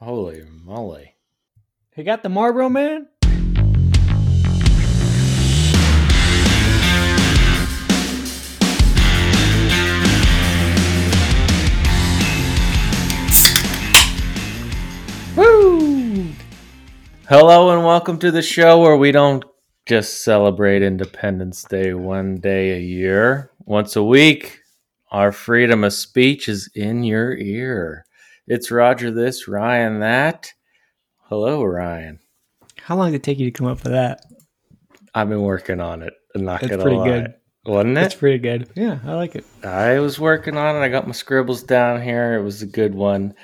Holy moly. He got the Marlboro man? Woo! Hello and welcome to the show where we don't just celebrate Independence Day one day a year, once a week. Our freedom of speech is in your ear. It's Roger this, Ryan that. Hello, Ryan. How long did it take you to come up with that? I've been working on it. I'm not That's gonna pretty lie. good. Wasn't That's it? pretty good. Yeah, I like it. I was working on it. I got my scribbles down here. It was a good one.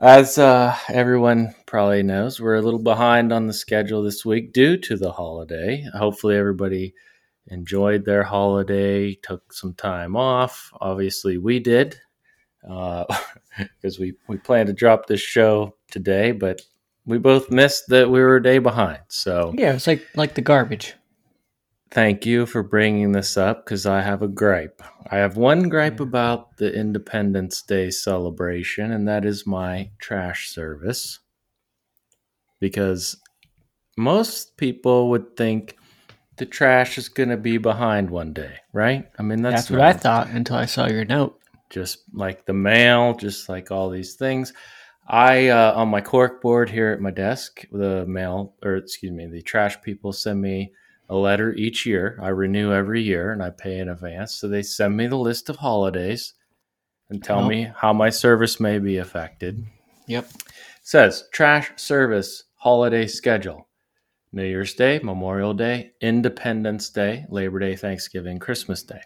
As uh, everyone probably knows, we're a little behind on the schedule this week due to the holiday. Hopefully, everybody enjoyed their holiday, took some time off. Obviously, we did Uh, because we, we plan to drop this show today, but we both missed that we were a day behind. So, Yeah, it's like like the garbage. Thank you for bringing this up because I have a gripe. I have one gripe about the Independence Day celebration, and that is my trash service. Because most people would think the trash is going to be behind one day, right? I mean, that's, That's, what I thought until I saw your note. Just like the mail, just like all these things. I uh, on my cork board here at my desk, the mail or excuse me, the trash people send me a letter each year. I renew every year and I pay in advance. So they send me the list of holidays and tell Oh. me how my service may be affected. Yep. says trash service holiday schedule. New Year's Day, Memorial Day, Independence Day, Labor Day, Thanksgiving, Christmas Day,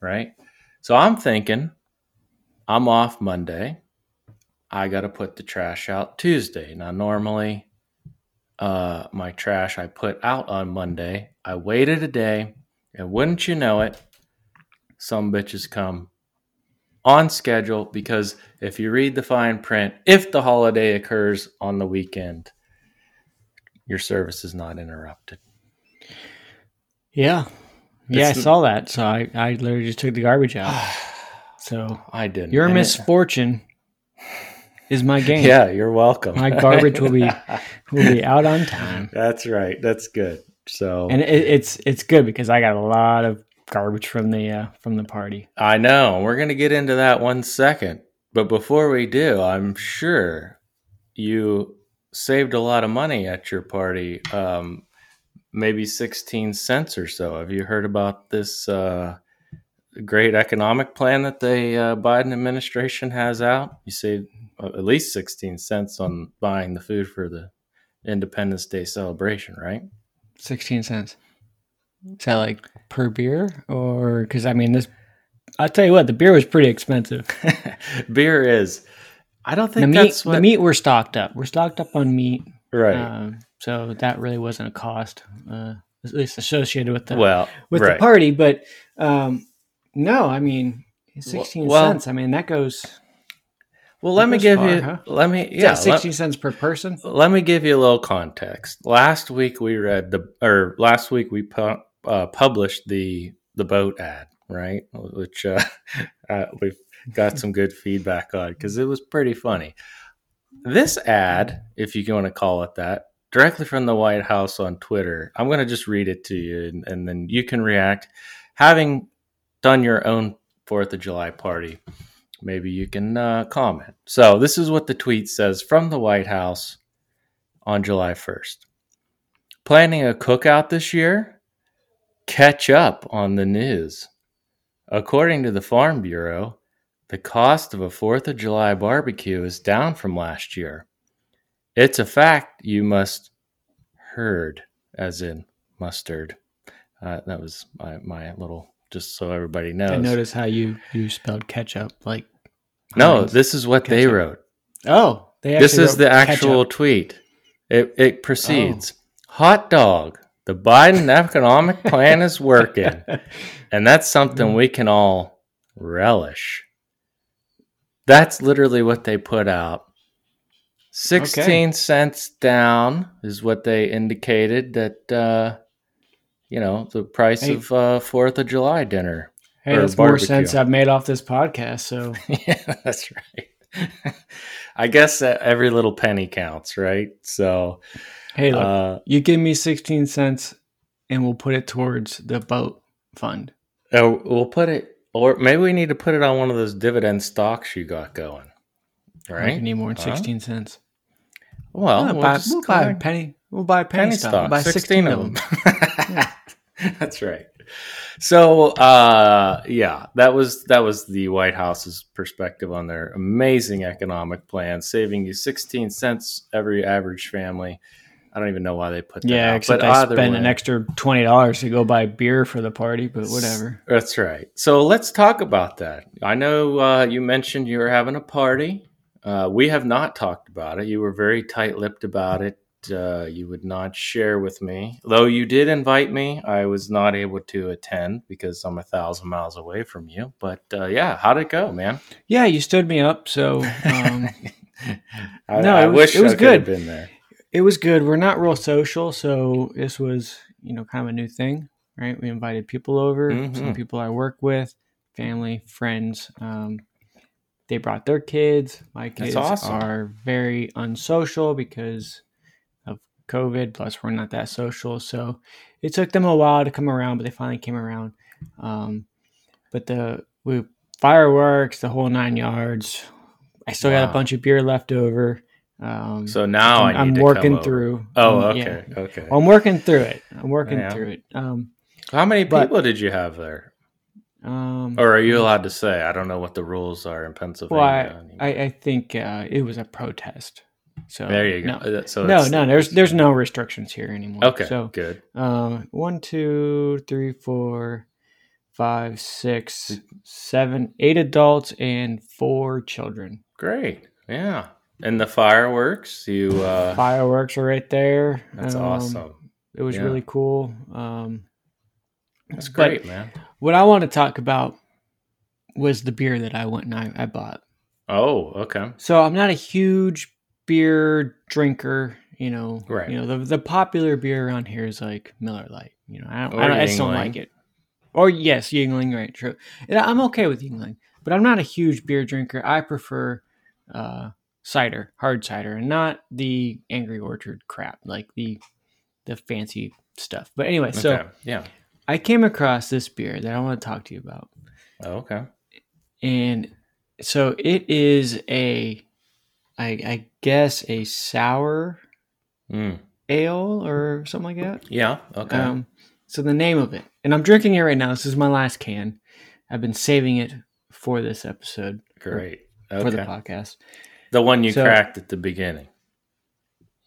right? So I'm thinking I'm off Monday. I got to put the trash out Tuesday. Now, normally, uh, my trash I put out on Monday. I waited a day, and wouldn't you know it, some bitches come on schedule because if you read the fine print, if the holiday occurs on the weekend, your service is not interrupted. Yeah. Yeah, It's- I saw that. So I, I literally just took the garbage out. So I didn't. your misfortune is my gain. Yeah, you're welcome. My garbage will be will be out on time. That's right. That's good. So And it, it's it's good because I got a lot of garbage from the uh, from the party. I know. We're going to get into that one second. But before we do, I'm sure you saved a lot of money at your party. Um, maybe 16 cents or so. Have you heard about this uh, great economic plan that the uh, Biden administration has out? You saved uh, at least 16 cents on buying the food for the Independence Day celebration, right? Sixteen cents. Is that like per beer or because I mean this? I'll tell you what, the beer was pretty expensive. Beer is. I don't think The meat, what. the meat, we're stocked up. We're stocked up on meat, right. um, so that really wasn't a cost, uh, at least associated with the well, with right. the party. But um, no, I mean, sixteen well- cents. I mean, that goes. Well, let me give far, you. huh? Let me. Yeah. sixteen cents per person? Let, let me give you a little context. Last week we read the, or last week we pu- uh, published the the boat ad, right? Which uh, uh, we've got some good feedback on because it was pretty funny. This ad, if you want to call it that, directly from the White House on Twitter. I'm going to just read it to you, and, and then you can react. Having done your own Fourth of July party, maybe you can uh, comment. So, this is what the tweet says from the White House on July 1st. Planning a cookout this year? Catch up on the news. According to the Farm Bureau, the cost of a 4th of July barbecue is down from last year. It's a fact you must heard, as in mustard. Uh, that was my, my little, just so everybody knows. I noticed how you you spelled ketchup like. No, this is what they wrote. Oh, they This is the actual ketchup. tweet. It it proceeds. Oh. Hot dog. The Biden economic plan is working, and that's something we can all relish. That's literally what they put out. 16 cents down is what they indicated that uh you know, the price Hey. of uh 4th of July dinner. Hey, that's more sense I've made off this podcast. So yeah, that's right. I guess every little penny counts, right? So, Hey, look, uh, you give me 16 cents and we'll put it towards the boat fund. oh, we'll put it, or maybe we need to put it on one of those dividend stocks you got going, Right? You need more than Huh? 16 cents. Well, we'll, we'll buy, we'll buy a penny. We'll buy a penny, penny stock. stock, We'll buy 16, of them. Yeah. That's right. So, uh, yeah, that was that was the White House's perspective on their amazing economic plan, saving you 16 cents every average family. I don't even know why they put that. Yeah, out, except but I either spent an extra $20 to go buy beer for the party, but whatever. That's right. So let's talk about that. I know uh, you mentioned you were having a party. Uh, we have not talked about it. You were very tight lipped about it. Uh, you would not share with me. Though you did invite me, I was not able to attend because I'm a thousand miles away from you. But uh, yeah, how'd it go, man? Yeah, you stood me up, so um, I, No, I it was- wish it was I good. been there. it was good. We're not real social, so this was, you know, kind of a new thing, right? We invited people over, some Mhm. people I work with, family, friends. Um, they brought their kids. My kids awesome. are very unsocial because COVID. Plus, we're not that social, so it took them a while to come around, but they finally came around. Um, but the we fireworks, the whole nine yards. I still got a bunch of beer left over. Um, So now I I'm, need I'm to working through. Oh, um, yeah. okay, okay. I'm working through it. I'm working Yeah. through it. Um, How many but- people did you have there? um, Or are you allowed to say? I don't know what the rules are in Pennsylvania. well, I. I, I think uh, it was a protest. So there you go. No, Uh, So no, no. There's there's no restrictions here anymore. Okay, So good. uh, one, two, three, four, five, six, seven, eight adults and four children. Great. Yeah. And the fireworks, you uh Fireworks are right there. that's Um, awesome. It was Yeah. really cool. Um, That's great, man. what I want to talk about was the beer that I went and I, I bought. Oh, okay. So I'm not a huge beer drinker. You know, Right. You know, the the popular beer around here is like Miller Lite. You know, I don't, Or I, don't, I just don't like it. Or yes, Yuengling, right? True. And I'm okay with Yuengling, but I'm not a huge beer drinker. I prefer uh, cider, hard cider, and not the Angry Orchard crap, like the the fancy stuff. But anyway, so. Yeah. I came across this beer that I want to talk to you about. Oh, okay. and so it is a I, I guess a sour Mm. ale or something like that. Yeah. Okay. Um, so the name of it, and I'm drinking it right now. This is my last can. I've been saving it for this episode Great. for the podcast. The one you So- cracked at the beginning.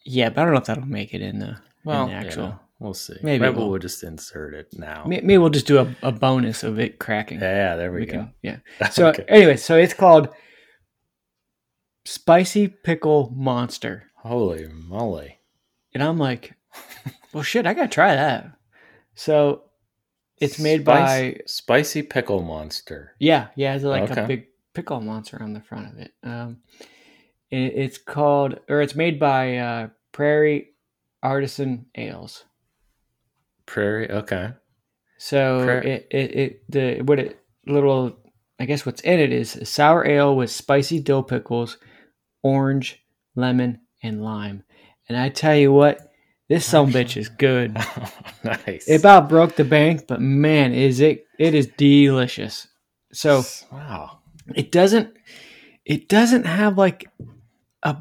Yeah, but I don't know if that'll make it in the, Well, in the actual. yeah, we'll see. Maybe Maybe, it will. we'll just insert it now. Maybe we'll just do a, a bonus of it cracking. Yeah, there we, We go. can- yeah. So Okay. anyway, so it's called Spicy Pickle Monster. Holy moly. And I'm like, well, shit, I gotta try that. So it's made by Spicy Pickle Monster. yeah, yeah, it's like Okay. a big pickle monster on the front of it. Um, and it's called or it's made by uh, Prairie Artisan Ales. Prairie. Okay. So Pra- it, it it the what it little I guess what's in it is a sour ale with spicy dill pickles, orange, lemon, and lime. And I tell you what, this some bitch is good. nice. It about broke the bank, but man, is it it is delicious. So wow. it doesn't it doesn't have like a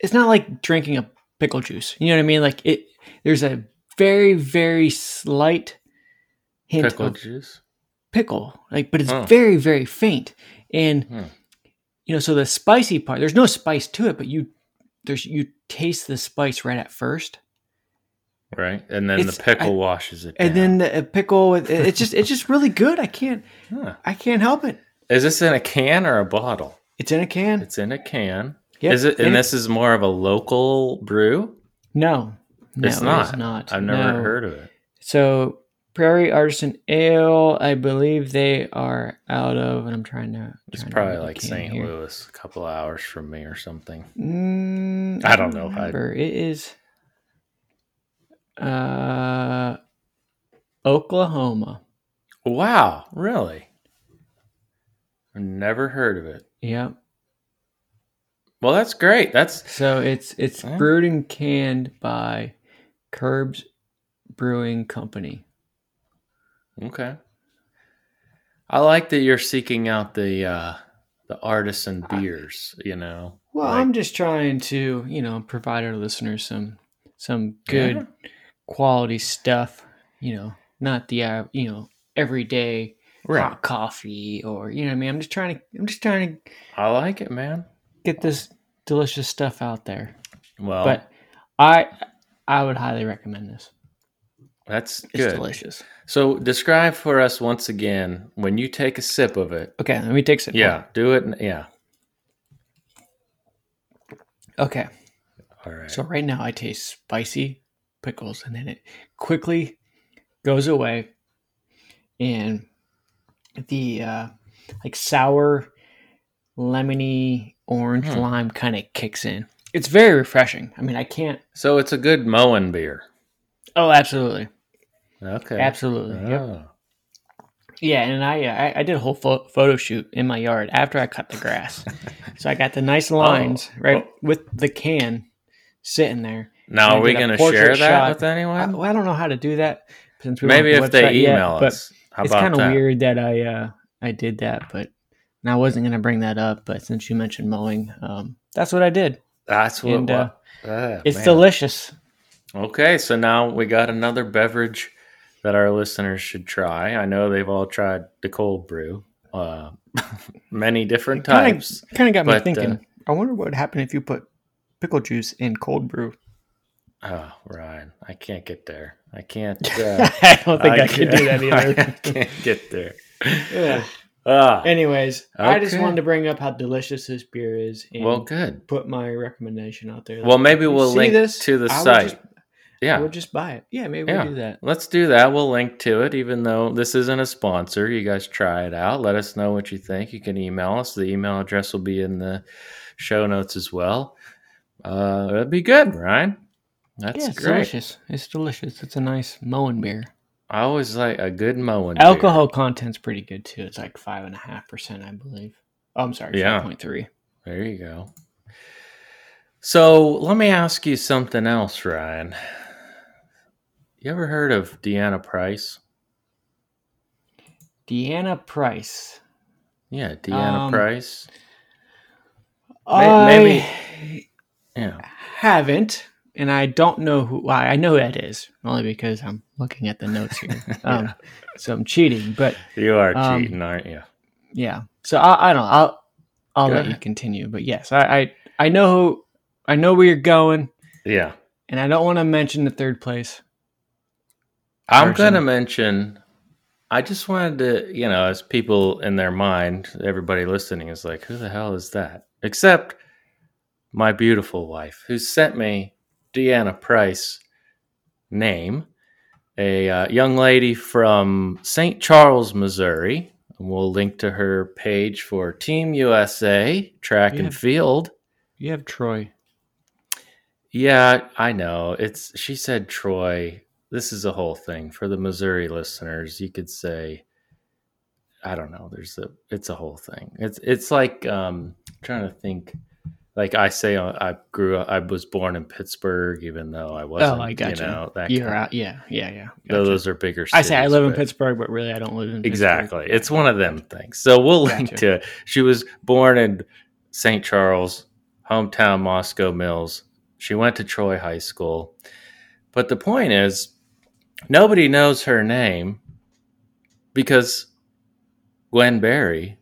it's not like drinking a pickle juice. You know what I mean? Like it there's a very, very slight hint Pickle of juice. pickle. Like but it's very, very faint. And Hmm. You know, so the spicy part, there's no spice to it, but you there's you taste the spice right at first. Right. And then It's- the pickle I- washes it. And down. then the uh, pickle it- it's just it's just really good. I can't Huh. I can't help it. Is this in a can or a bottle? It's in a can. It's in a can. Yep. Is it? And And this is more of a local brew. No, no, it's not. is not. I've never No. heard of it. So Prairie Artisan Ale, I believe they are out of, and I'm trying to. It's trying probably the like St. here. Louis, a couple hours from me or something. Mm, I don't know. I- remember. It is uh, Oklahoma. Wow, really? I've never heard of it. Yep. Well, that's great. That's So it's it's brewed and canned by Krebs Brewing Company. Okay. I like that you're seeking out the uh the artisan beers, you know. Well, Like- I'm just trying to, you know, provide our listeners some some good Yeah. quality stuff. You know, not the uh, you know everyday Right. hot coffee or you know what I mean. I'm just trying to I'm just trying to I like it, man. get this delicious stuff out there. Well, But I I would highly recommend this. That's It's good. delicious. So describe for us once again when you take a sip of it. Okay, let me take a sip. Yeah, do it. Yeah. Okay. All right. So right now I taste spicy pickles and then it quickly goes away and the uh like sour lemony orange Hmm. lime kind of kicks in. It's very refreshing. I mean, I can't So it's a good Moen beer. Oh, absolutely. Okay. Absolutely. Yep. Oh. Yeah, and I, uh, I I did a whole pho- photo shoot in my yard after I cut the grass. so I got the nice lines right Oh. with the can sitting there. Now, are we going to share that shot. with anyone? I, well, I don't know how to do that since we Maybe if the they yet, email but us. How it's kind of weird that I uh, I did that, but and I wasn't gonna bring that up, but since you mentioned mowing, um, that's what I did. That's what. And, uh, ah, It's man. delicious. Okay, so now we got another beverage that our listeners should try. I know they've all tried the cold brew, uh, many different types. Kind of got me But, uh, thinking. I wonder what would happen if you put pickle juice in cold brew. Oh, Ryan, I can't get there. I can't. Uh, I don't think I, could can't- do that either. I can't get there. Yeah. Ah, Anyways, I just wanted to bring up how delicious this beer is and well, good. put my recommendation out there. Well, maybe we'll link this, to the I site. just- I yeah, We'll just buy it. Yeah, maybe Yeah. we'll do that. let's do that. We'll link to it, even though this isn't a sponsor. You guys try it out. Let us know what you think. You can email us. The email address will be in the show notes as well. Uh, that'd be good, Ryan. That's yeah, it's great. delicious. It's delicious. It's a nice Moen beer. I always like a good beer. Alcohol content's pretty good too. It's like five and a half percent, I believe. Oh, I'm sorry, Yeah. point three. There you go. So let me ask you something else, Ryan. You ever heard of Deanna Price? Deanna Price. Yeah, Deanna Um, Price. I maybe- Yeah. haven't, and I don't know who. Well, I know who that is only because I'm looking at the notes here. Um, So I'm cheating, but You are Um, cheating, aren't you? yeah. So I, I don't. know. I'll I'll Go let you continue. But yes, I, I I know who. I know where you're going, Yeah. and I don't want to mention the third place. I'm going to mention, I just wanted to, you know, as people in their mind, everybody listening is like, who the hell is that? Except my beautiful wife, who sent me Deanna Price name, a uh, young lady from St. Charles, Missouri. And we'll link to her page for Team USA track Yeah. and field. You have Troy. Yeah, I know. It's she said Troy. This is a whole thing for the Missouri listeners. You could say I don't know. There's a it's a whole thing. It's it's like um trying to think like I say uh, I grew up I was born in Pittsburgh even though I wasn't, oh, I got you know, that You're out. Yeah, yeah, yeah. Gotcha. those are bigger Cities, I say I live in Pittsburgh, but really I don't live in Pittsburgh. Exactly. It's one of them things. So we'll link to it. She was born in St. Charles, hometown Moscow Mills. She went to Troy High School. But the point is, nobody knows her name because Gwen Berry,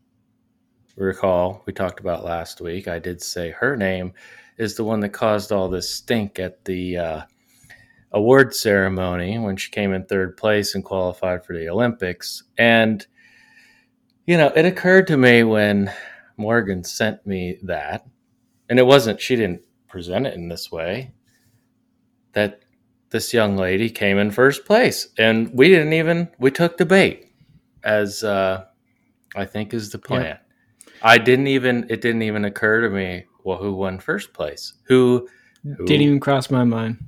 recall, we talked about last week. I did say her name is the one that caused all this stink at the uh, award ceremony when she came in third place and qualified for the Olympics. And, you know, it occurred to me when Morgan sent me that, and it wasn't, she didn't present it in this way, that this young lady came in first place. And we didn't even, we took the bait, as uh, I think is the plan. I didn't even, it didn't even occur to me, well, who won first place? Who, who Didn't even cross my mind.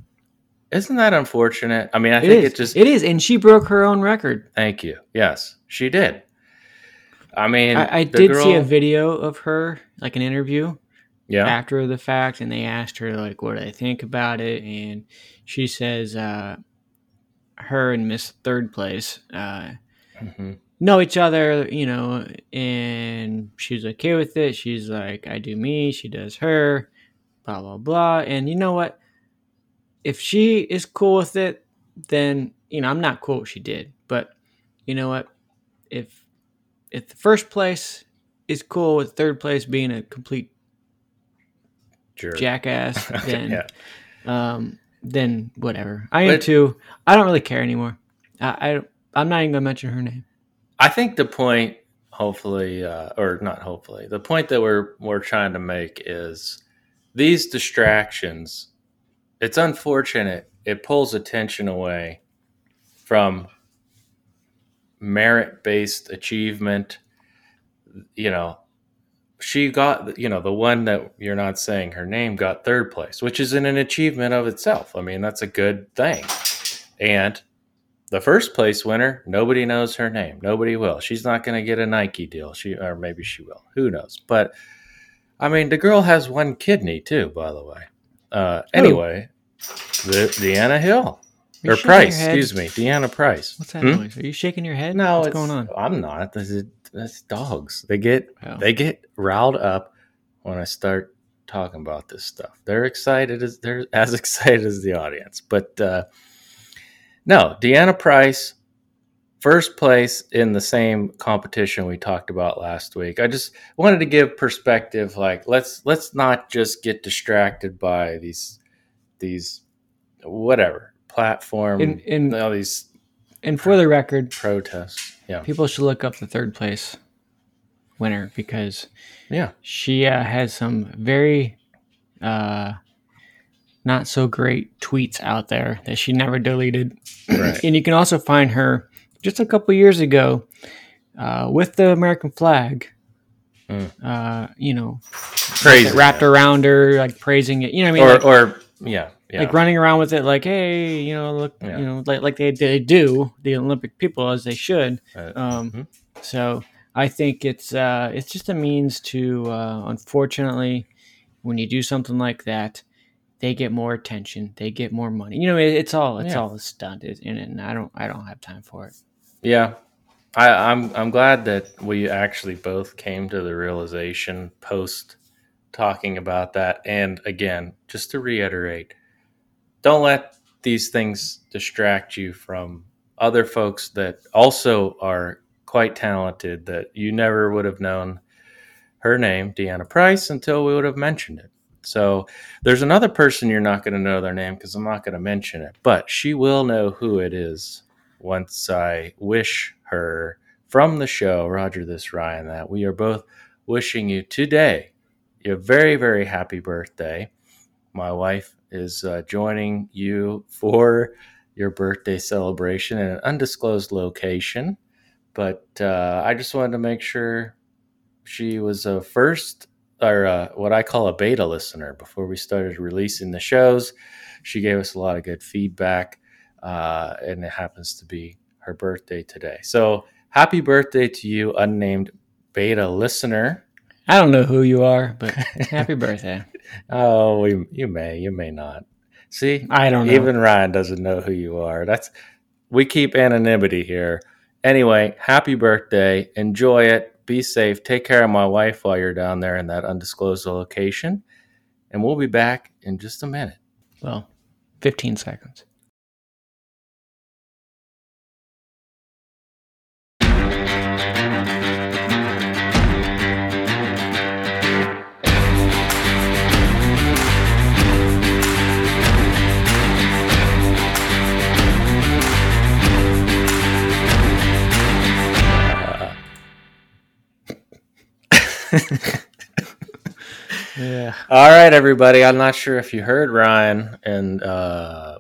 isn't that unfortunate? I mean, I It think is. it just. it is, and she broke her own record. Thank you. Yes, she did. I mean, I, I did see a video of her, like an interview, Yeah. after the fact, and they asked her like, "What do they think about it?" And she says, uh, "Her and Miss Third Place uh, hmm know each other, you know, and she's okay with it. She's like, I do me, she does her, blah blah blah. And you know what? If she is cool with it, then you know I'm not cool what she did. But you know what? If if the first place is cool with third place being a complete Jerk. jackass, then yeah. um, then whatever. I am But- too. I don't really care anymore. I, I I'm not even gonna mention her name. I think the point, hopefully, uh, or not hopefully, the point that we're we're trying to make is these distractions. It's unfortunate. It pulls attention away from merit-based achievement. You know, she got you know the one that you're not saying her name got third place, which is an achievement of itself. I mean, that's a good thing, and the first place winner, nobody knows her name. Nobody will. She's not going to get a Nike deal. She or maybe she will. Who knows? But I mean, the girl has one kidney too, by the way. Uh, anyway, the Deanna Hill or Price, excuse me, Deanna Price. What's that Hmm? noise? Are you shaking your head? No, what's going on? I'm not. This is that's dogs. They get Oh. they get riled up when I start talking about this stuff. They're excited as they're as excited as the audience. But uh, no, Deanna Price, first place in the same competition we talked about last week. I just wanted to give perspective. Like let's let's not just get distracted by these these whatever platform In in all these and for the record, protests. Yeah, people should look up the third place winner because yeah. she uh, has some very uh, not so great tweets out there that she never deleted. Right. and you can also find her just a couple years ago uh, with the American flag. Mm. Uh, you know, Crazy. wrapped around her, like praising it. You know what I mean? or Like- or yeah, yeah. like running around with it like hey you know look Yeah. you know like, like they, they do the olympic people as they should Uh, um, mhm. so i think it's uh, it's just a means to uh, unfortunately when you do something like that they get more attention they get more money you know it, it's all it's Yeah. all a stunt is- and, and i don't i don't have time for it yeah. I, I'm I'm glad that we actually both came to the realization post talking about that. And again, just to reiterate, don't let these things distract you from other folks that also are quite talented that you never would have known her name, Deanna Price, until we would have mentioned it. So there's another person you're not going to know their name because I'm not going to mention it, but she will know who it is once I wish her from the show, Roger This Ryan, that we are both wishing you today your very, very happy birthday. My wife is uh, joining you for your birthday celebration in an undisclosed location, but uh, I just wanted to make sure she was a first or uh, what I call a beta listener before we started releasing the shows. She gave us a lot of good feedback, uh, and it happens to be her birthday today. So happy birthday to you, unnamed beta listener. I don't know who you are but happy birthday Oh, we, you may, you may not. See, i don't know even Ryan doesn't know who you are. That's we keep anonymity here. Anyway, happy birthday. Enjoy it. Be safe. Take care of my wife while you're down there in that undisclosed location. And we'll be back in just a minute. well 15 seconds yeah All right, everybody. I'm not sure if you heard Ryan and uh,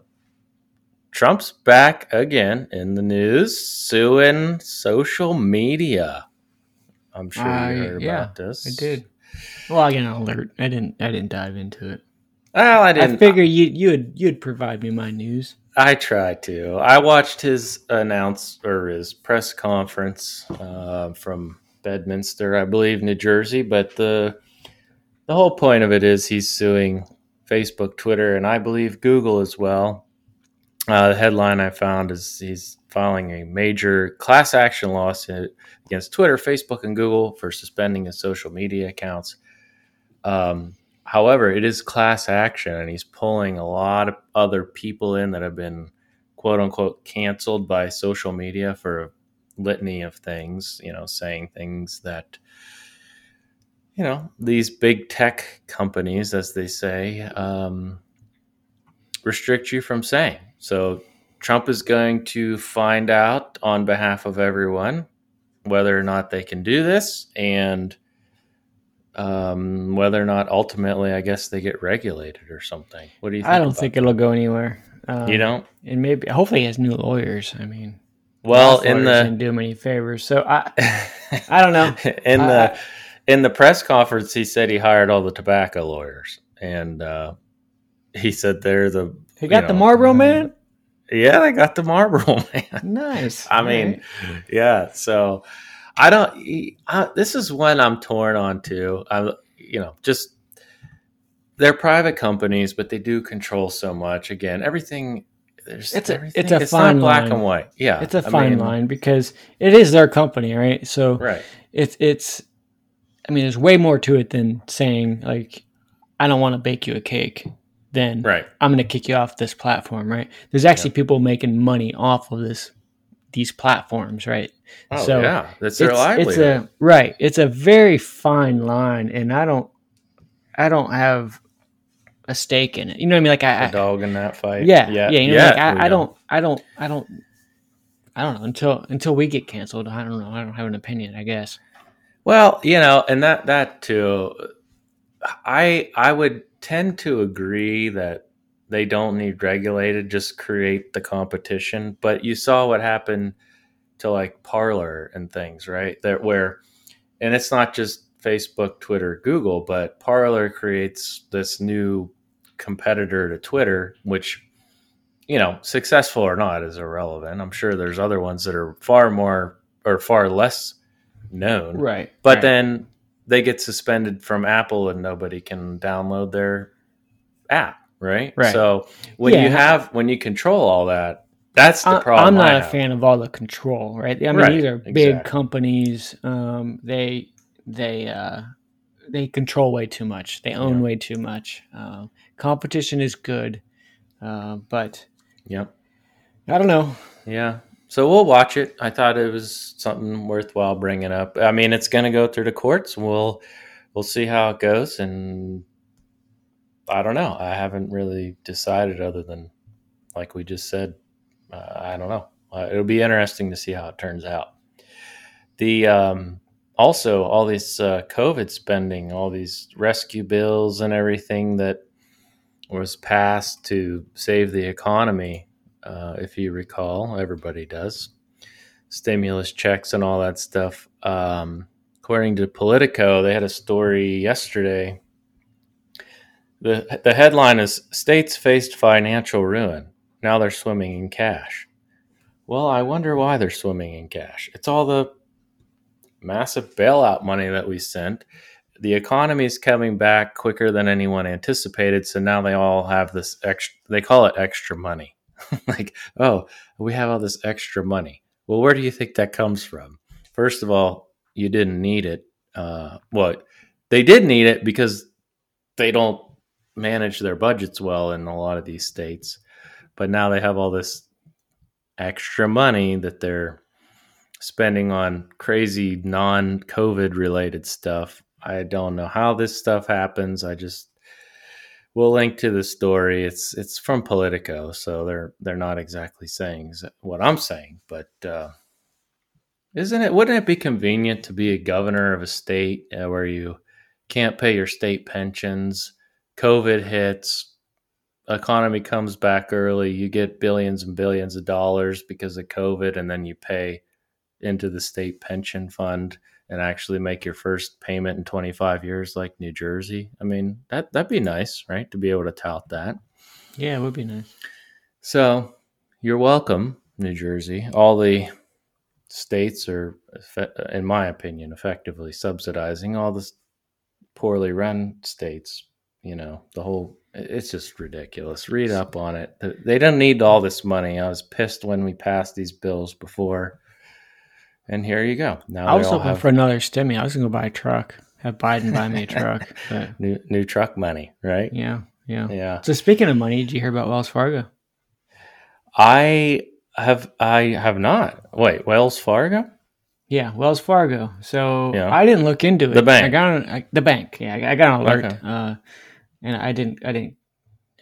Trump's back again in the news, suing social media. I'm sure I- you heard yeah, about this. i did well i got an alert i didn't i didn't dive into it Well, I I didn't. I figure you you'd you'd provide me my news. I try to. I watched his announce or his press conference uh, from Bedminster, I believe, New Jersey. But the the whole point of it is he's suing Facebook, Twitter, and I believe Google as well. Uh, the headline I found is he's filing a major class action lawsuit against Twitter, Facebook, and Google for suspending his social media accounts. Um, however, it is class action, and he's pulling a lot of other people in that have been quote unquote canceled by social media for litany of things, you know, saying things that you know these big tech companies, as they say, um, restrict you from saying. So Trump is going to find out on behalf of everyone whether or not they can do this and um, whether or not ultimately, I guess they get regulated or something. What do you think? I don't think that? it'll go anywhere. Um, you don't? And maybe, hopefully, he has new lawyers. I mean, well, in the didn't do him any favors. So I, I don't know. in the in the press conference, he said he hired all the tobacco lawyers, and uh, he said they're the he got know, the Marlboro man. Yeah, they got the Marlboro man. Nice. I mean, right. yeah. So I don't. I, this is one I'm torn on too. i'm you know, just they're private companies, but they do control so much. Again, everything. There's it's a it's a it's fine black line. and white. Yeah, it's a I fine mean, line because it is their company, right? So right. It's it's. I mean, there's way more to it than saying like, I don't want to bake you a cake then right. I'm going to kick you off this platform, right? There's actually yeah. people making money off of this these platforms, right? Oh, so yeah, that's their it's, livelihood. It's a right. It's a very fine line, and I don't, I don't have a stake in it. You know what I mean? Like I, a dog in that fight. Yeah, yeah, yeah. You know, yeah, like I, I don't, I don't, I don't, I don't know until until we get canceled. I don't know. I don't have an opinion. I guess. Well, you know, and that that too. I I would tend to agree that they don't need regulated, just create the competition. But you saw what happened to like Parler and things, right? That where, and it's not just Facebook, Twitter, Google, but Parler creates this new competitor to Twitter, which, you know, successful or not is irrelevant. I'm sure there's other ones that are far more or far less known. Right. But right. then they get suspended from Apple and nobody can download their app, right? Right. So when yeah. you have when you control all that, that's the problem. I'm not a fan of all the control, right? I mean, right. these are big exactly. companies. Um, they they uh, they control way too much. They own yeah. way too much. Uh, competition is good, uh, but yep. I don't know. Yeah. So we'll watch it. I thought it was something worthwhile bringing up. I mean, it's going to go through the courts. We'll we'll see how it goes, and I don't know. I haven't really decided, other than like we just said. Uh, I don't know. Uh, it'll be interesting to see how it turns out. The um, also all this uh, COVID spending, all these rescue bills, and everything that was passed to save the economy uh, if you recall. Everybody does. Stimulus checks and all that stuff. Um, according to Politico, they had a story yesterday. The, the headline is States faced financial ruin. Now they're swimming in cash. Well, I wonder why they're swimming in cash. It's all the massive bailout money that we sent. The economy is coming back quicker than anyone anticipated. So now they all have this extra, they call it extra money. like, oh, we have all this extra money. Well, where do you think that comes from? First of all, you didn't need it. Uh, well, they did need it because they don't manage their budgets well in a lot of these states. But now they have all this extra money that they're spending on crazy non COVID related stuff. I don't know how this stuff happens. I just we'll link to the story. It's it's from Politico, so they're they're not exactly saying what I'm saying, but uh, isn't it? Wouldn't it be convenient to be a governor of a state uh, where you can't pay your state pensions? COVID hits, economy comes back early, you get billions and billions of dollars because of COVID, and then you pay into the state pension fund and actually make your first payment in 25 years like New Jersey. I mean, that that'd be nice, right? To be able to tout that. Yeah, it would be nice. So, you're welcome, New Jersey. All the states are in my opinion effectively subsidizing all the poorly run states. You know, the whole it's just ridiculous. Read up on it. They don't need all this money. I was pissed when we passed these bills before, and here you go. Now I was hoping have for another stimmy. I was gonna go buy a truck. Have Biden buy me a truck. But new new truck money, right? yeah, yeah. Yeah. So speaking of money, did you hear about Wells Fargo? I have I have not. Wait, Wells Fargo? Yeah, Wells Fargo. So Yeah. I didn't look into it. The bank. I got an, I, the bank. Yeah, I, I got an alert, Okay. uh, and I didn't. I didn't.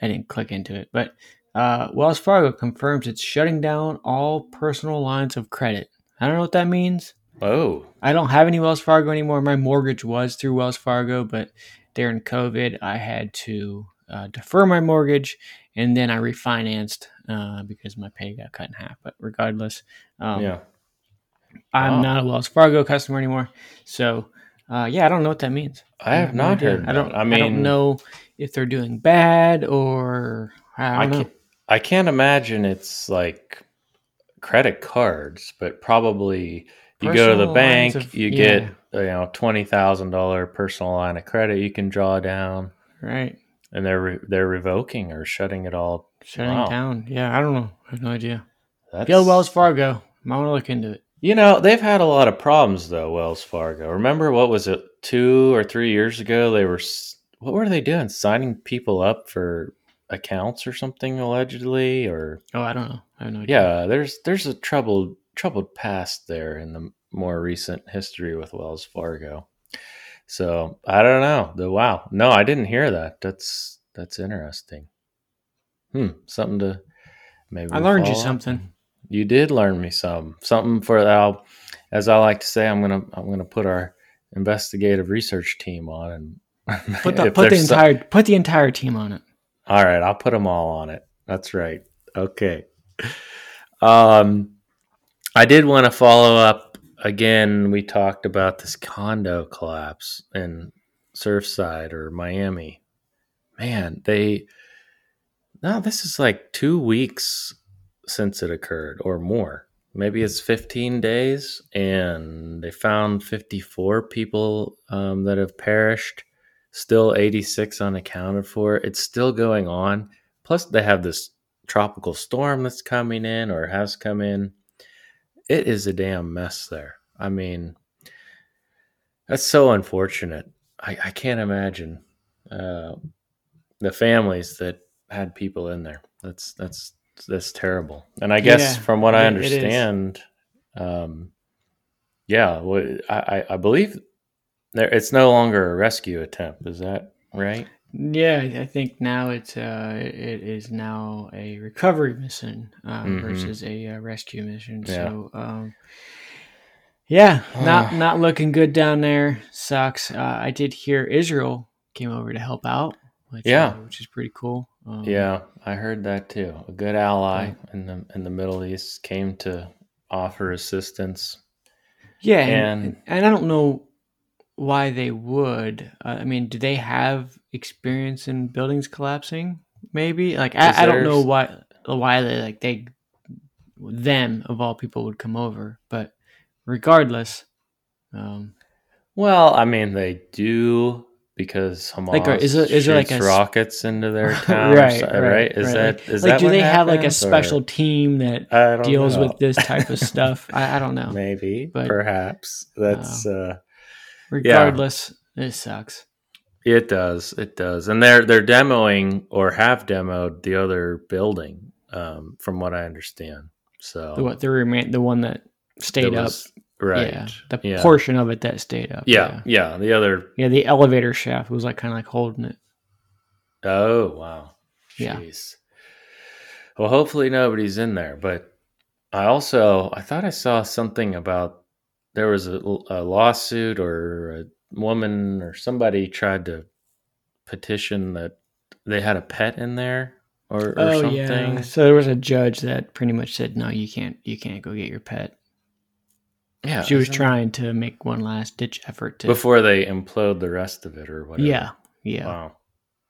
I didn't click into it. But uh, Wells Fargo confirms it's shutting down all personal lines of credit. I don't know what that means. Oh, I don't have any Wells Fargo anymore. My mortgage was through Wells Fargo, but during COVID, I had to uh, defer my mortgage, and then I refinanced uh, because my pay got cut in half. But regardless, um, yeah. I'm Wow. not a Wells Fargo customer anymore. So, uh, yeah, I don't know what that means. I have no not heard. I don't. I I, don't know if they're doing bad or I I can't, I can't imagine it's like credit cards, but probably you go to the bank, of- you yeah. get you know twenty thousand dollar personal line of credit you can draw down, Right, and they're re- they're revoking or shutting it all. shutting Wow. down. Yeah, I don't know. I have no idea. That's, Go Wells Fargo. I want to look into it. You know they've had a lot of problems though. Wells Fargo. Remember what was it two or three years ago? They were what were they doing? Signing people up for accounts or something allegedly, or Oh, I don't know. I have no idea. yeah there's there's a troubled troubled past there in the more recent history with wells fargo so i don't know the wow no i didn't hear that that's that's interesting hmm something to maybe I learned you something. on. you did learn me some something for I'll, as i like to say i'm gonna i'm gonna put our investigative research team on and Put the put the there's some- entire put the entire team on it. All right, I'll put them all on it. That's right. Okay. Um, I did want to follow up again. We talked about this condo collapse in Surfside or Miami. Man, they now this is like two weeks since it occurred or more. Maybe it's 15 days, and they found 54 people um, that have perished. Still 86 unaccounted for. It's still going on. Plus, they have this tropical storm that's coming in or has come in. It is a damn mess there. I mean, that's so unfortunate. I, I can't imagine uh, the families that had people in there. That's that's that's terrible. And I guess Yeah, from what I it- it is. understand, um, yeah, I- I believe there it's no longer a rescue attempt. Is that right? Yeah, I think now it's uh it is now a recovery mission uh, Mhm. versus a uh, rescue mission. Yeah. So um yeah, not not looking good down there. Sucks. Uh, I did hear Israel came over to help out. Which, Yeah. uh, which is pretty cool. Um, Yeah, I heard that too. A good ally Yeah. in the in the Middle East came to offer assistance. yeah, and, And- and I don't know why they would. Uh, I mean, do they have experience in buildings collapsing? Maybe like I, I don't know why why they like they them of all people would come over, but regardless, um, Well, I mean, they do because Hamas Like, uh, is it- is there like shoots rockets into their town, right, so- right, right? Is right. that like, that do they have like a happens, or- special team that deals know. with this type of stuff? I, I don't know. Maybe, But- perhaps that's uh, Regardless, it sucks. it does, it does, and they're they're demoing or have demoed the other building, um, from what I understand. So The what the remain the one that stayed up. was- right? Yeah, the yeah. portion of it that stayed up. yeah, yeah, the other. Yeah, the elevator shaft was like kind of like holding it. Oh wow, Yeah. Jeez. Well, hopefully nobody's in there, but I also I thought I saw something about there was a, a lawsuit or a woman or somebody tried to petition that they had a pet in there or, or oh something. yeah. So there was a judge that pretty much said, "No, you can't. You can't go get your pet." Yeah, she was trying to make one last ditch effort to. before they implode the rest of it or whatever. yeah, yeah. Wow.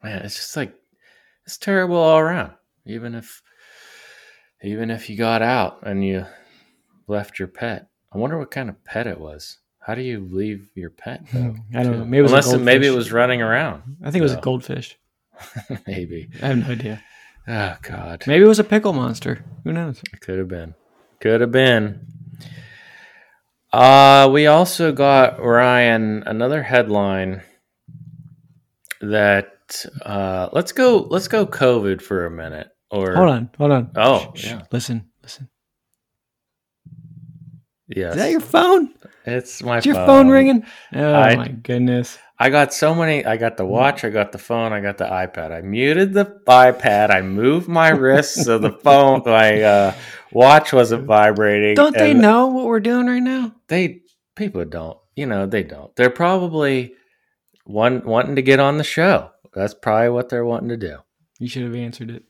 Man, it's just like it's terrible all around. Even if even if you got out and you left your pet. I wonder what kind of pet it was. How do you leave your pet though? I don't too? know. Maybe it was Unless it, maybe it was running around. I think it was No. a goldfish. maybe. I have no idea. Oh God. Maybe it was a pickle monster. Who knows? It could have been. Could have been. Uh, we also got Ryan another headline that uh, let's go let's go COVID for a minute. Or Hold on, hold on. Oh, Shh, shh. yeah. Listen, listen. Yes, Is that your phone? it's my Is your phone ringing? Oh I- my goodness. I got so many. I got the watch. I got the phone. I got the iPad. I muted the iPad. I moved my wrist so the phone, my uh, watch wasn't vibrating. Don't they know what we're doing right now? They people don't. You know they don't. They're probably one wanting to get on the show. That's probably what they're wanting to do. You should have answered it.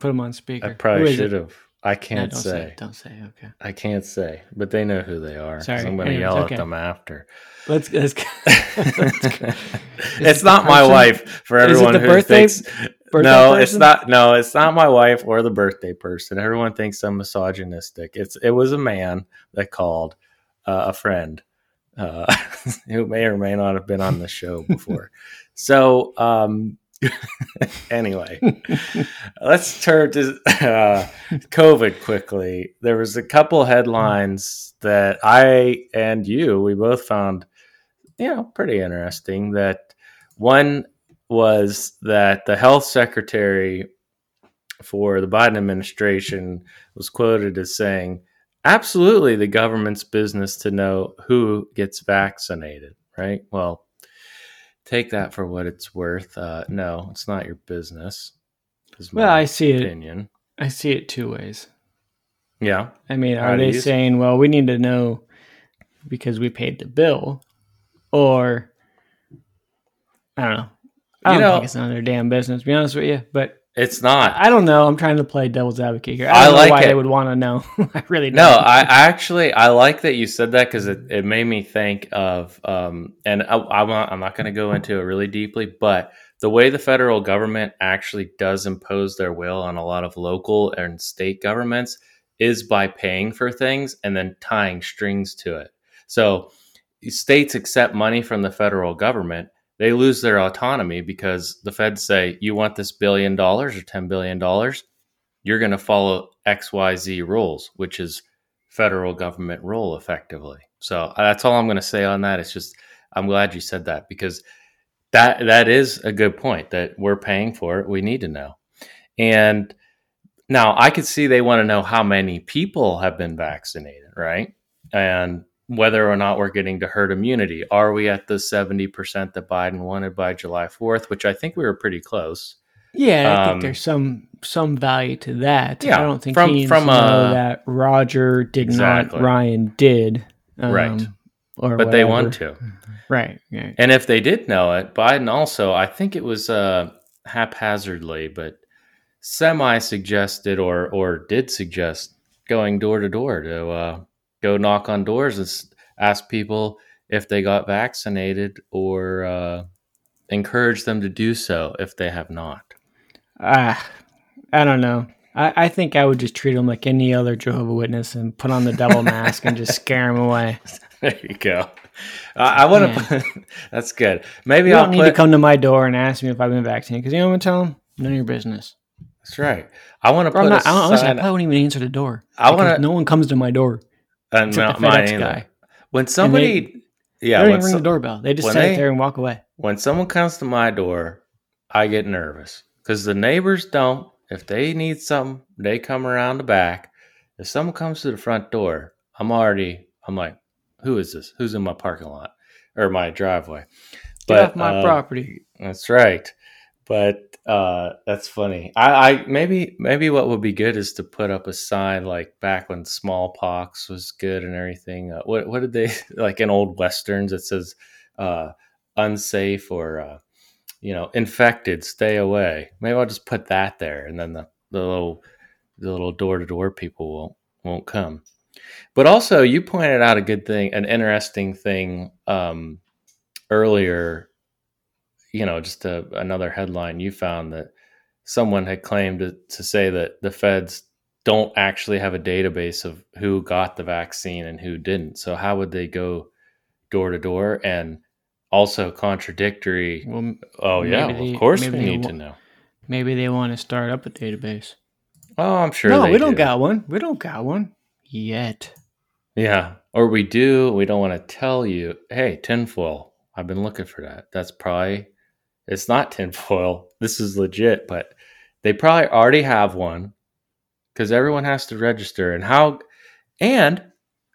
Put them on speaker. I probably should have. I can't don't say. it. Don't say. Okay. I can't say. But they know who they are. Sorry. I'm going to yell okay. at them after. Let's. let's it's not my wife for everyone the who birthday- thinks birthday no it's not no it's not my wife or the birthday person everyone thinks i'm misogynistic it's it was a man that called uh, a friend uh, who may or may not have been on the show before so um anyway let's turn to uh, covid quickly there was a couple headlines that i and you we both found you know pretty interesting that one was that the health secretary for the Biden administration was quoted as saying, absolutely the government's business to know who gets vaccinated, right? Well, take that for what it's worth. Uh, no, it's not your business. Well, I see it. I see it two ways. Yeah. I mean, are do they saying, well, we need to know because we paid the bill, or I don't know. I You don't know- think it's none of their damn business. To be honest with you, but It's not. I don't know. I'm trying to play devil's advocate here. I I don't know like why it. they would want to know. I really don't. No, I, I actually I like that you said that because it, it made me think of um, and I, I'm not, I'm not going to go into it really deeply, but the way the federal government actually does impose their will on a lot of local and state governments is by paying for things and then tying strings to it. So states accept money from the federal government, they lose their autonomy because the feds say, "You want this billion dollars or ten billion dollars? You're going to follow X, Y, Z rules, which is federal government rule, effectively." So that's all I'm going to say on that. It's just I'm glad you said that because that that is a good point that we're paying for it. We need to know, and now I could see they want to know how many people have been vaccinated, right? And whether or not we're getting to herd immunity. Are we at the 70% that Biden wanted by July 4th, which I think we were pretty close. Yeah, I Um, think there's some some value to that. Yeah, I don't think from- from, know uh, that Roger did Exactly. not, Ryan did. um, Right. Or But they want to. Right. right. And if they did know it, Biden also, I think it was uh, haphazardly, but semi suggested or, or did suggest going door to door to uh, go knock on doors and ask people if they got vaccinated or uh, encourage them to do so if they have not. Ah, I don't know. I, I think I would just treat them like any other Jehovah Witness and put on the devil mask and just scare them away. There you go. I, I want to. that's good. Maybe You I'll don't need to come to my door and ask me if I've been vaccinated because you know what I'm telling them. None of your business. that's right. I want to put I'm not, I don't, honestly, I probably wouldn't even answer the door. I want. No one comes to my door Except no, the mine either. guy. When somebody, yeah, they don't even ring so- the doorbell. They just sit there and walk away. when someone comes to my door, I get nervous because the neighbors don't. If they need something, they come around the back. If someone comes to the front door, I'm already. I'm like, who is this? Who's in my parking lot or my driveway? Get off my uh, property. That's right. But uh, that's funny. I, I maybe maybe what would be good is to put up a sign like back when smallpox was good and everything. Uh, what what did they like in old westerns? It says uh, unsafe or uh, you know infected. Stay away. Maybe I'll just put that there, and then the, the little the little door to door people won't won't come. But also, you pointed out a good thing, an interesting thing um, earlier you know, just a, another headline you found that someone had claimed to, to say that the feds don't actually have a database of who got the vaccine and who didn't. So how would they go door to door and also contradictory? Well, Oh yeah, well, they- of course we need wa- to know. maybe they want to start up a database. Oh, I'm sure. no, we don't got one. We don't got one yet. Yeah, or we do. We don't want to tell you. Hey, tinfoil. I've been looking for that. That's probably. It's not tinfoil. This is legit, but they probably already have one because everyone has to register. And how? And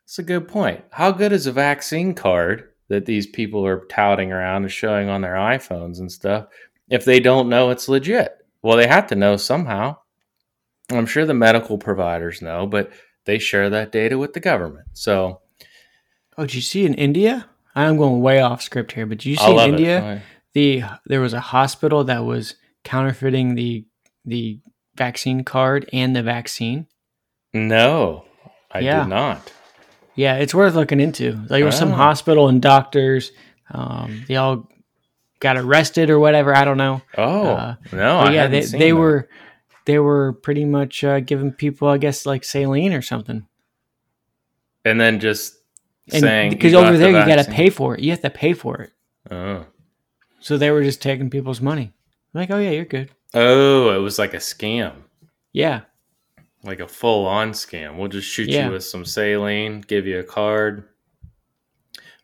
it's a good point. How good is a vaccine card that these people are touting around and showing on their iPhones and stuff if they don't know it's legit? Well, they have to know somehow. I'm sure the medical providers know, but they share that data with the government. So Oh, did you see in India? I'm going way off script here, but did you see in India. The there was a hospital that was counterfeiting the the vaccine card and the vaccine? No, I Yeah. did not. Yeah, it's worth looking into. Like there was some Oh. hospital and doctors, um, they all got arrested or whatever. I don't know. Oh Uh, no, yeah, they, they were they were pretty much uh, giving people, I guess, like saline or something. and then just And saying because over the there you got to pay for it. You have to pay for it. Oh. So they were just taking people's money. Like, oh yeah, you're good. oh, it was like a scam, Yeah, like a full on scam. We'll just shoot Yeah. you with some saline, give you a card.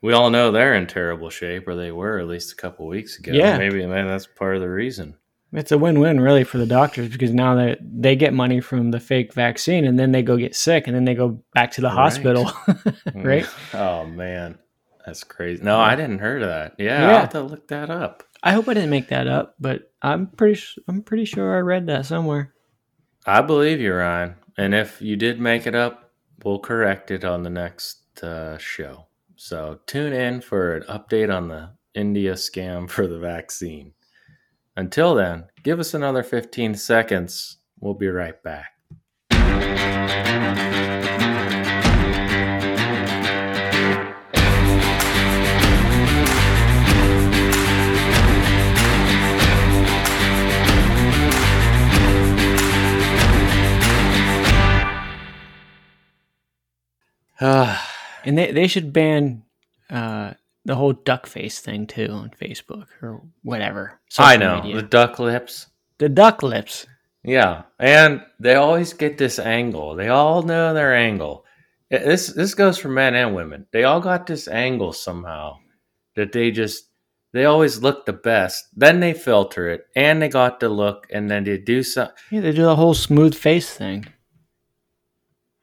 We all know they're in terrible shape, or they were at least a couple weeks ago. Yeah. maybe man, that's part of the reason. it's a win-win really for the doctors because now that they get money from the fake vaccine and then they go get sick and then they go back to the Right. hospital. Mm. right? Oh man, that's crazy. No, I didn't hear of that. Yeah, Yeah. I'll have to look that up. I hope I didn't make that up, but I'm pretty s- I'm pretty sure I read that somewhere. I believe you, Ryan. And if you did make it up, we'll correct it on the next uh, show. So tune in for an update on the India scam for the vaccine. Until then, give us another 15 seconds. We'll be right back. Ah, And they, they should ban uh, the whole duck face thing too on Facebook or whatever. I know media. the duck lips. The duck lips. Yeah, and they always get this angle. They all know their angle. Eh, This this goes for men and women. They all got this angle somehow that they just they always look the best. Then they filter it, and they got the look, and then they do some. Yeah, they do the whole smooth face thing.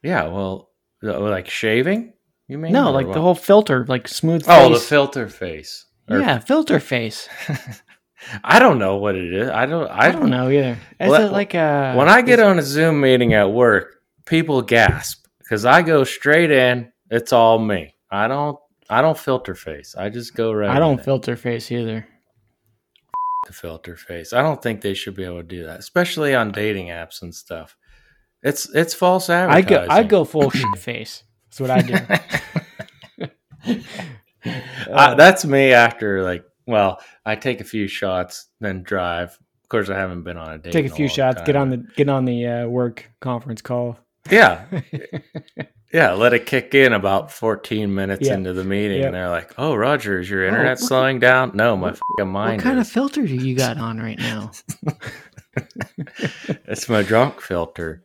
Yeah, well, uh, Uh, like shaving. You mean No, like what? the whole filter, like smooth oh the filter face. Or- yeah, filter face. I don't know what it is. I don't. I, I don't know either. Is Well, it like a when I get on a Zoom meeting at work, people gasp because I go straight in. It's all me. I don't. I don't filter face. I just go right. I don't filter face either. the filter face. I don't think they should be able to do that, especially on dating apps and stuff. It's it's false advertising. I go I go full shit face. That's what I do. Uh, that's me after like. Well, I take a few shots, then drive. Of course, I haven't been on a date. Take a few shots, get on the get on the uh, work conference call. Yeah, yeah. Let it kick in about fourteen minutes Yeah. into the meeting, Yeah. and they're like, "Oh, Roger, is your Oh, internet what- slowing down?" No, my what- mind. what kind of filter do you got on right now? it's my drunk filter.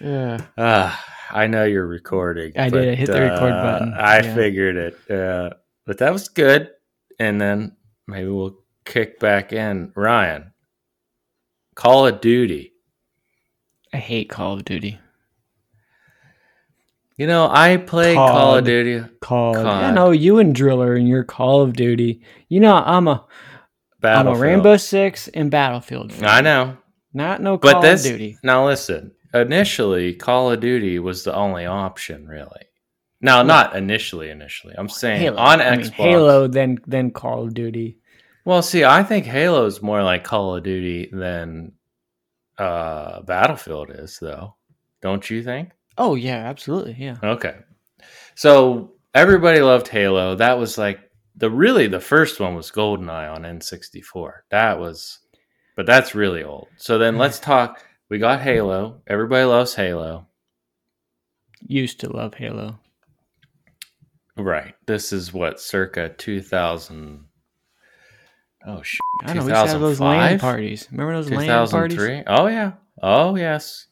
Yeah. Ah, I know you're recording. I did. I hit the record uh, button. I Yeah. figured it, uh, but that was good. And then maybe we'll kick back in. Ryan, Call of Duty. I hate Call of Duty. You know, I play Call of Duty Call. I know you and Driller and your Call of Duty. You know I'm a I'm a Rainbow Six and Battlefield. fan. I know. Not no But Call this of Duty. now listen. Initially, Call of Duty was the only option, really. Now, not initially. Initially, I'm saying Halo. on I Xbox. mean, Halo, then then Call of Duty. Well, see, I think Halo is more like Call of Duty than uh, Battlefield is, though. Don't you think? Oh yeah, absolutely. Yeah. Okay. So everybody loved Halo. That was like the really the first one was GoldenEye on N64. That was, but that's really old. So then let's talk We got Halo. Everybody loves Halo. Used to love Halo. Right. This is what circa 2000 Oh shit. I don't know. We used to have those 2005? LAN parties. Remember those LAN parties? Oh yeah. Oh yes.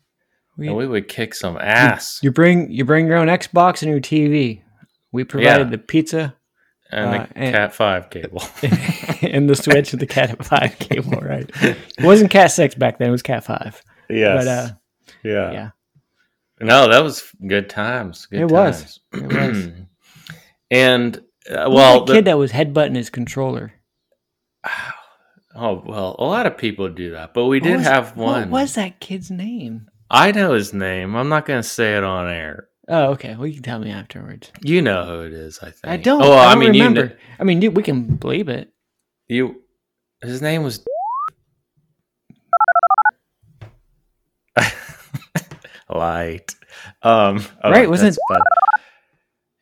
We- and we would kick some ass. You bring you bring your own Xbox and your TV. We provided Yeah. the pizza and the uh, and- Cat 5 cable. and the Switch and the Cat Five cable. Right? It wasn't Cat Six back then. It was Cat Five. Yes. But uh, yeah. yeah, No, that was good times. Good It was. It was. and uh, well, well, the kid that was headbutting his controller. oh well, a lot of people do that, but we What did was- have one. What was that kid's name? I know his name. I'm not going to say it on air. Oh, okay. Well, you can tell me afterwards. You know who it is. I think. I don't. Oh, well, I, I, don't mean, remember. you. kn- I mean, you- we can believe it. You. His name was. Light. Um. oh, Right, wasn't fun.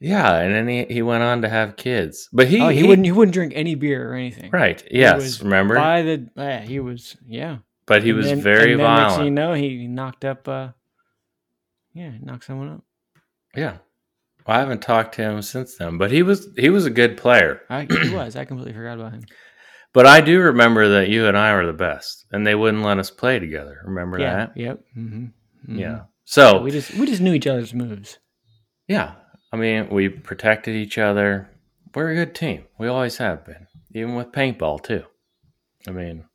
Yeah, and then he, he went on to have kids, but he oh, he, wouldn't. He wouldn't drink any beer or anything. Right. Yes. was remember. By the yeah, he was yeah. but he And was then- very and then Next violent. you know, he knocked up. uh Yeah, knocked someone up. Yeah. Well, I haven't talked to him since then, but he was he was a good player. I, he was. I completely forgot about him. But I do remember that you and I were the best, and they wouldn't let us play together. Remember yeah. that? Yep. Mm-hmm. Yeah. So We just we just knew each other's moves. yeah, I mean, we protected each other. We're a good team. We always have been, even with paintball too. I mean,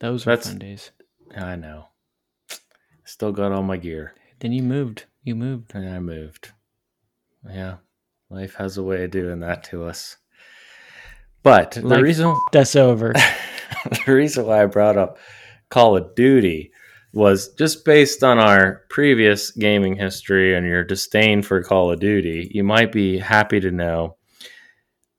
Those were fun days. I know. Still got all my gear, Then you moved. You moved. and I moved. Yeah, life has a way of doing that to us. But the reason That's over. the reason why I brought up Call of Duty was just based on our previous gaming history and your disdain for Call of Duty. You might be happy to know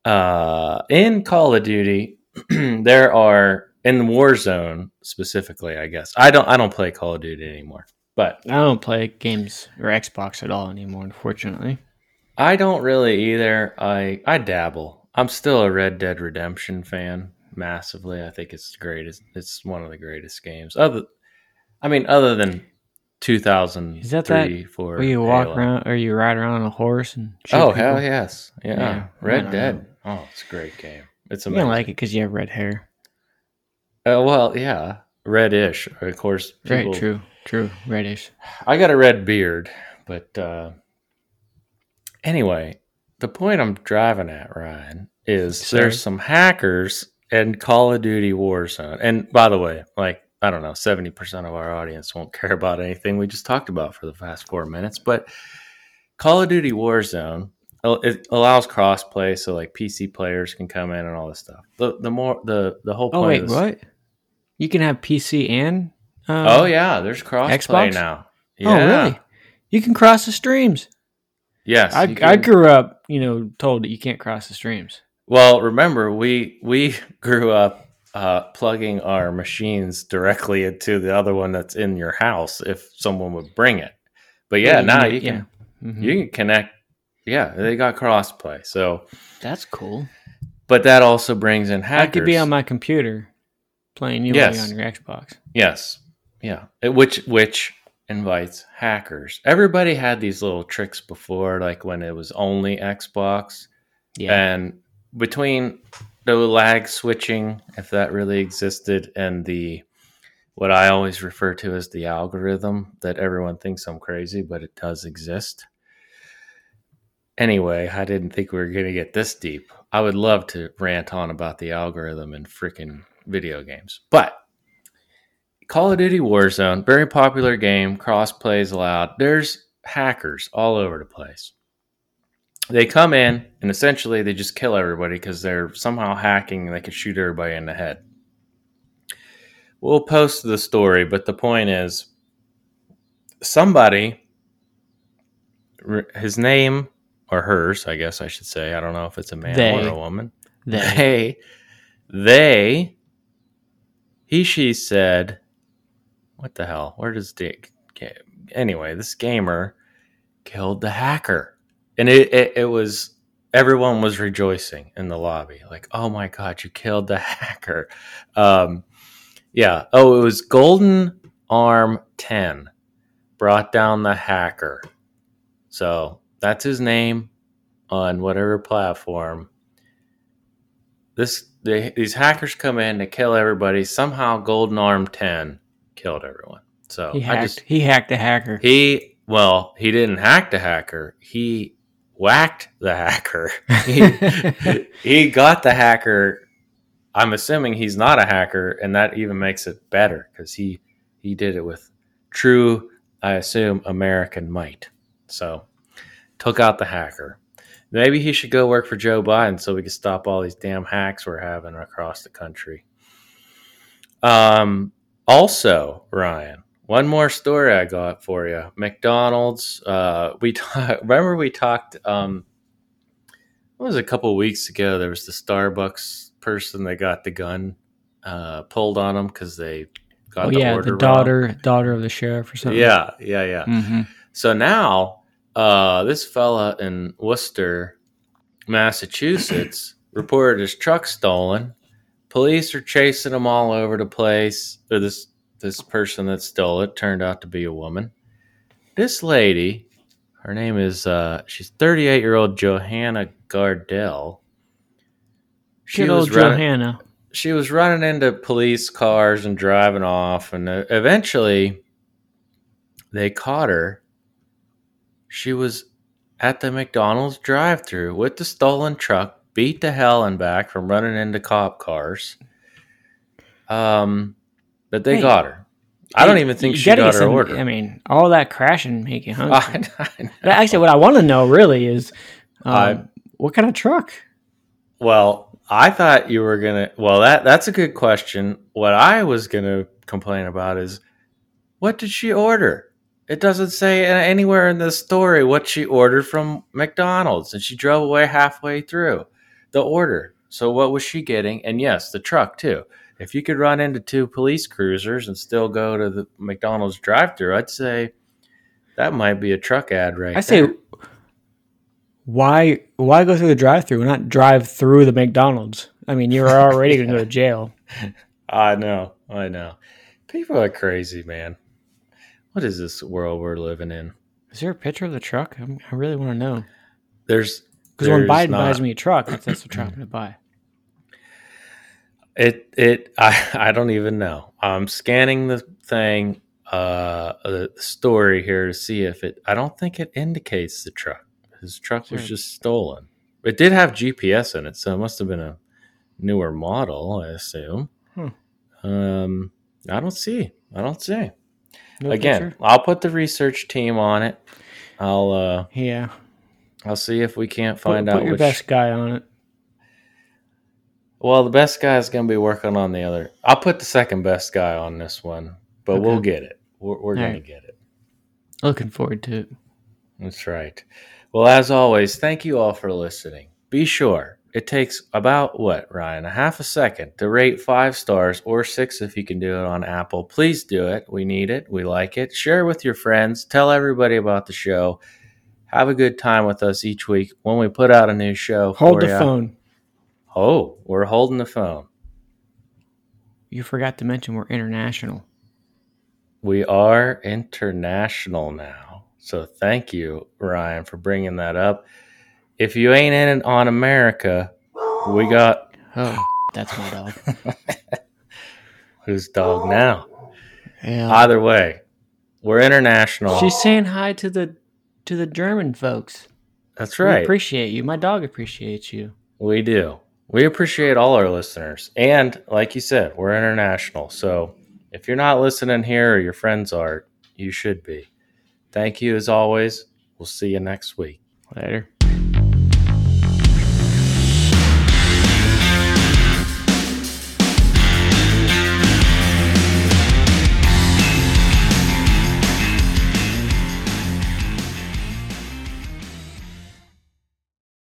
uh, in Call of Duty, there are in Warzone specifically. I guess I don't I don't play Call of Duty anymore, but I don't play games or Xbox at all anymore, unfortunately. I don't really either. I I dabble. I'm still a Red Dead Redemption fan massively. I think it's the greatest. It's one of the greatest games. Other, I mean, other than 2000 Is that that four. Where you walk Halo. around or you ride around on a horse and shoot Oh people? hell yes, yeah. Yeah, Red Dead. know. Oh, it's a great game. It's You amazing. don't like it because you have red hair. Uh, well, yeah, reddish. Of course, people, Right, true, true, reddish. I got a red beard, but uh, anyway, the point I'm driving at, Ryan, is Sorry. there's some hackers in Call of Duty Warzone. And by the way, like I don't know, seventy percent of our audience won't care about anything we just talked about for the past four minutes, but Call of Duty Warzone it allows crossplay, so like PC players can come in and all this stuff. The the more the the whole point. Oh wait, this, what? You can have PC and uh, Oh yeah, there's crossplay now. Oh really? You can cross the streams. Yes. I, I grew up, you know, told that you can't cross the streams. Well, remember we we grew up uh, plugging our machines directly into the other one that's in your house if someone would bring it. But yeah, you now you can Mhm. you can connect. Yeah, they got crossplay. So, That's cool. but that also brings in hackers. I could be on my computer playing you Yes. on your Xbox. Yes. Yeah. It- which which invites hackers. Everybody had these little tricks before, like when it was only Xbox. Yeah. And between the lag switching, if that really existed, and the what I always refer to as the algorithm that everyone thinks I'm crazy, but it does exist. Anyway, I didn't think we were going to get this deep. I would love to rant on about the algorithm in freaking video games. But Call of Duty Warzone, very popular game, cross plays allowed. There's hackers all over the place they come in and essentially they just kill everybody because they're somehow hacking and they can shoot everybody in the head. We'll post the story, but the point is somebody, his name or hers, I guess I should say, I don't know if it's a man They. or a woman. They. They, they, he, she said, what the hell? Where does Dick? Anyway, this gamer killed the hacker and it, it, it was everyone was rejoicing in the lobby like oh my god you killed the hacker um yeah oh it was golden Arm 10 brought down the hacker. So that's his name on whatever platform. This they, these hackers come in to kill everybody. Somehow, Golden Arm 10 killed everyone. So He I hacked. just he hacked a hacker. he well he didn't hack the hacker. He whacked the hacker. He, he got the hacker. I'm assuming he's not a hacker, and that even makes it better because he he did it with true, I assume, American might. So took out the hacker. Maybe he should go work for Joe Biden so we can stop all these damn hacks we're having across the country. Um. Also, Ryan, one more story I got for you. McDonald's. Uh, we remember we talked. Um, what was a couple weeks ago? There was the Starbucks person that got the gun uh, pulled on them because they got oh the yeah, the wrong. daughter daughter of the sheriff or something. Yeah, yeah, yeah. hmm So now, uh, this fella in Worcester, Massachusetts, reported his truck stolen. Police are chasing him all over the place. Or this this person that stole it turned out to be a woman. This lady, her name is uh, she's 38 year old Johanna Gardell. She Good was old running Johanna. she was running into police cars and driving off and uh, eventually they caught her she was at the mcdonald's drive-through with the stolen truck beat to hell and back from running into cop cars um but they Hey, got her i don't even think she gotta her some- order I mean, all that crashing make you hungry. I, I but actually, what I want to know really is, um, I- what kind of truck? Well, I thought you were gonna. Well, that that's a good question. What I was gonna complain about is what did she order? It doesn't say anywhere in the story what she ordered from McDonald's, and she drove away halfway through the order. So what was she getting? And yes, the truck too. If you could run into two police cruisers and still go to the McDonald's drive-through, I'd say that might be a truck ad right I say, why why go through the drive-through, not drive through the McDonald's? I mean, you're already going to go to jail. I know, I know. People are crazy, man. What is this world we're living in? Is there a picture of the truck? I'm, I really want to know There's because when Biden not- buys me a truck, that's, that's truck I'm going to buy. It it I I don't even know. I'm scanning the thing, uh, the story here to see if it. I don't think it indicates the truck. His truck was just stolen. It did have GPS in it, so it must have been a newer model, I assume. Hmm. Um, I don't see. I don't see. No Again, picture? I'll put the research team on it. I'll uh yeah. I'll see if we can't find put out your which. best guy on it. Well, the best guy is going to be working on the other. I'll put the second best guy on this one, but Okay. we'll get it. We're, we're going right. to get it. Looking forward to it. That's right. Well, as always, thank you all for listening. Be sure it takes about what, Ryan, a half a second to rate five stars or six if you can do it on Apple. Please do it. We need it. We like it. Share with your friends. Tell everybody about the show. Have a good time with us each week when we put out a new show. Hold the phone. Oh, we're holding the phone. You forgot to mention we're international. We are international now. So thank you, Ryan, for bringing that up. If you ain't in it on America, we got Oh, that's my dog. whose dog now? Yeah. Either way, we're international. She's saying hi to the to the German folks. That's We right. appreciate you. My dog appreciates you. we do. We appreciate all our listeners. And like you said, we're international. So if you're not listening here or your friends are, you should be. Thank you as always. We'll see you next week. Later.